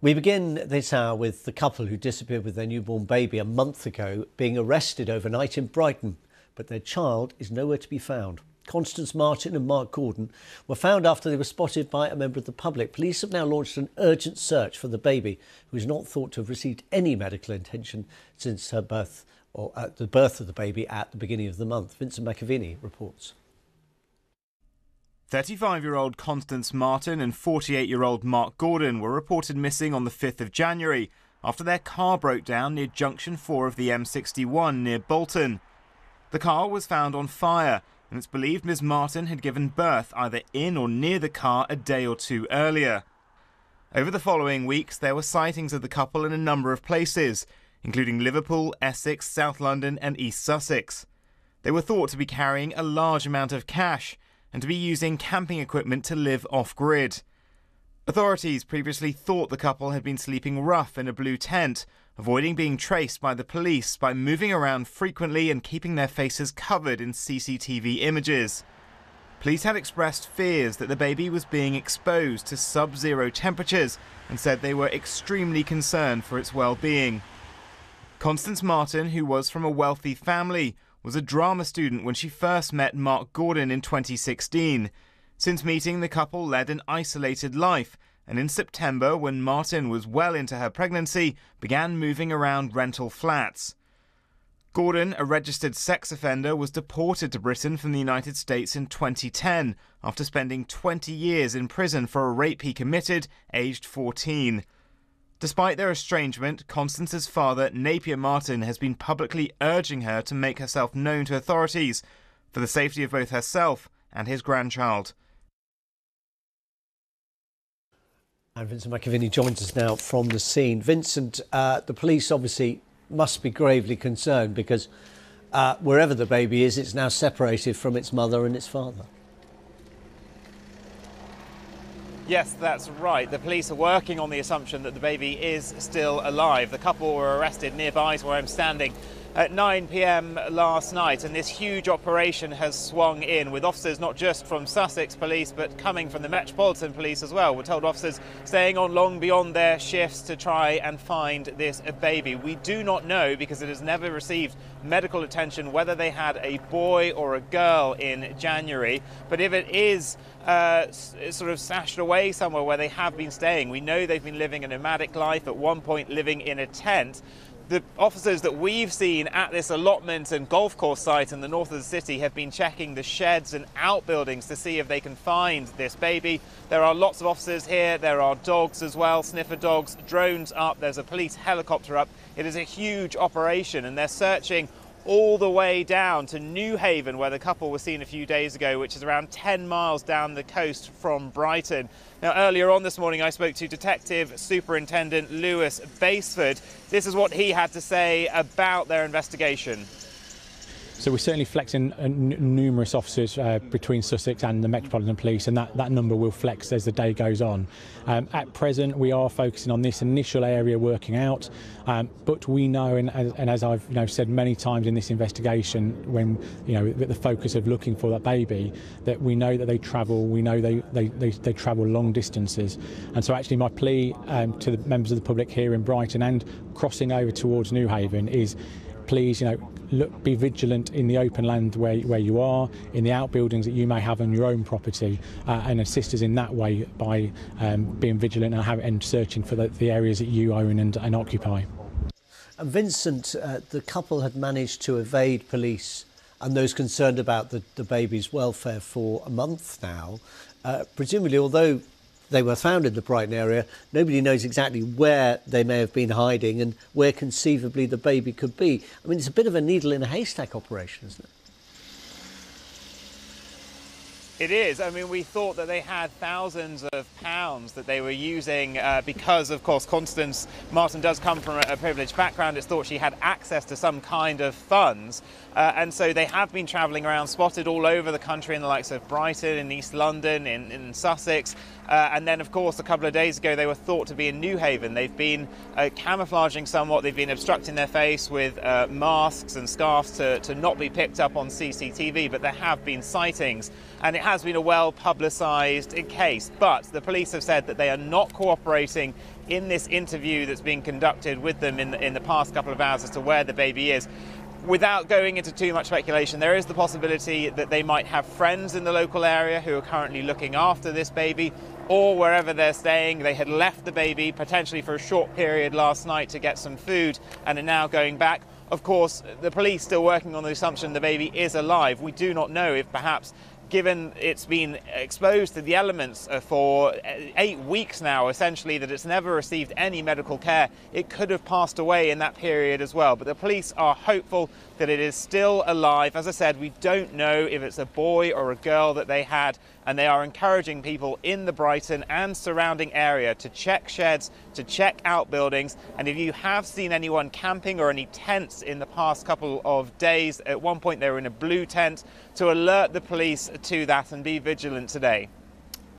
We begin this hour with the couple who disappeared with their newborn baby a month ago being arrested overnight in Brighton, but their child is nowhere to be found. Constance Marten and Mark Gordon were found after they were spotted by a member of the public. Police have now launched an urgent search for the baby, who is not thought to have received any medical attention since her birth or at the birth of the baby at the beginning of the month. Vincent McAviney reports. 35 year old Constance Marten and 48 year old Mark Gordon were reported missing on the 5th of January after their car broke down near junction 4 of the M61 near Bolton. The car was found on fire, and it's believed Ms. Marten had given birth either in or near the car a day or two earlier. Over the following weeks, there were sightings of the couple in a number of places, including Liverpool, Essex, South London, and East Sussex. They were thought to be carrying a large amount of cash and to be using camping equipment to live off grid. Authorities previously thought the couple had been sleeping rough in a blue tent, avoiding being traced by the police by moving around frequently and keeping their faces covered in CCTV images. Police had expressed fears that the baby was being exposed to sub zero temperatures and said they were extremely concerned for its well being. Constance Marten, who was from a wealthy family, was a drama student when she first met Mark Gordon in 2016. Since meeting, the couple led an isolated life, and in September, when Marten was well into her pregnancy, began moving around rental flats. Gordon, a registered sex offender, was deported to Britain from the United States in 2010 after spending 20 years in prison for a rape he committed aged 14. Despite their estrangement, Constance's father, Napier Marten, has been publicly urging her to make herself known to authorities for the safety of both herself and his grandchild. And Vincent McAviney joins us now from the scene. Vincent, uh, the police obviously must be gravely concerned because uh, wherever the baby is, it's now separated from its mother and its father. Yes, that's right. The police are working on the assumption that the baby is still alive. The couple were arrested nearby to where I'm standing at 9 pm last night, and this huge operation has swung in with officers not just from Sussex Police but coming from the Metropolitan Police as well. We're told officers staying on long beyond their shifts to try and find this baby. We do not know because it has never received medical attention whether they had a boy or a girl in January, but if it is uh, sort of stashed away somewhere where they have been staying. We know they've been living a nomadic life, at one point living in a tent the officers that we've seen at this allotment and golf course site in the north of the city have been checking the sheds and outbuildings to see if they can find this baby. There are lots of officers here, there are dogs as well, sniffer dogs, drones up, there's a police helicopter up. It is a huge operation and they're searching all the way down to Newhaven, where the couple were seen a few days ago, which is around 10 miles down the coast from Brighton. Now, earlier on this morning, I spoke to Detective Superintendent Lewis Basford. This is what he had to say about their investigation. So we're certainly flexing uh, numerous officers uh, between Sussex and the Metropolitan Police, and that, that number will flex as the day goes on. Um, at present, we are focusing on this initial area working out, um, but we know, and, and, as I've you know, said many times in this investigation, when you know the focus of looking for that baby, that we know that they travel, we know they, they, they, they travel long distances, and so actually my plea um, to the members of the public here in Brighton and crossing over towards Newhaven is please, you know, look, be vigilant in the open land where, where you are, in the outbuildings that you may have on your own property, uh, and assist us in that way by um, being vigilant and, have, and searching for the, the, areas that you own and, and occupy. And Vincent, uh, the couple had managed to evade police and those concerned about the, the baby's welfare for a month now. Uh, presumably, although they were found in the Brighton area. Nobody knows exactly where they may have been hiding and where conceivably the baby could be. I mean, it's a bit of a needle in a haystack operation, isn't it? It is. I mean, we thought that they had thousands of pounds that they were using uh, because, of course, Constance Marten does come from a, privileged background. It's thought she had access to some kind of funds. Uh, and so they have been travelling around, spotted all over the country in the likes of Brighton, in East London, in, in Sussex. Uh, and then, of course, a couple of days ago, they were thought to be in Newhaven. They've been uh, camouflaging somewhat. They've been obstructing their face with uh, masks and scarves to, to not be picked up on CCTV, but there have been sightings. And it has been a well publicised case, but the police have said that they are not cooperating in this interview that's being conducted with them in the, in the past couple of hours as to where the baby is. Without going into too much speculation, there is the possibility that they might have friends in the local area who are currently looking after this baby, or wherever they're staying, they had left the baby potentially for a short period last night to get some food and are now going back. Of course, the police still working on the assumption the baby is alive. We do not know if perhaps given it's been exposed to the elements for eh, eight weeks now, essentially, that it's never received any medical care, it could have passed away in that period as well. But the police are hopeful that it is still alive. As I said, we don't know if it's a boy or a girl that they had, and they are encouraging people in the Brighton and surrounding area to check sheds, to check outbuildings, and if you have seen anyone camping or any tents in the past couple of days, at one point they were in a blue tent, to alert the police to that and be vigilant today.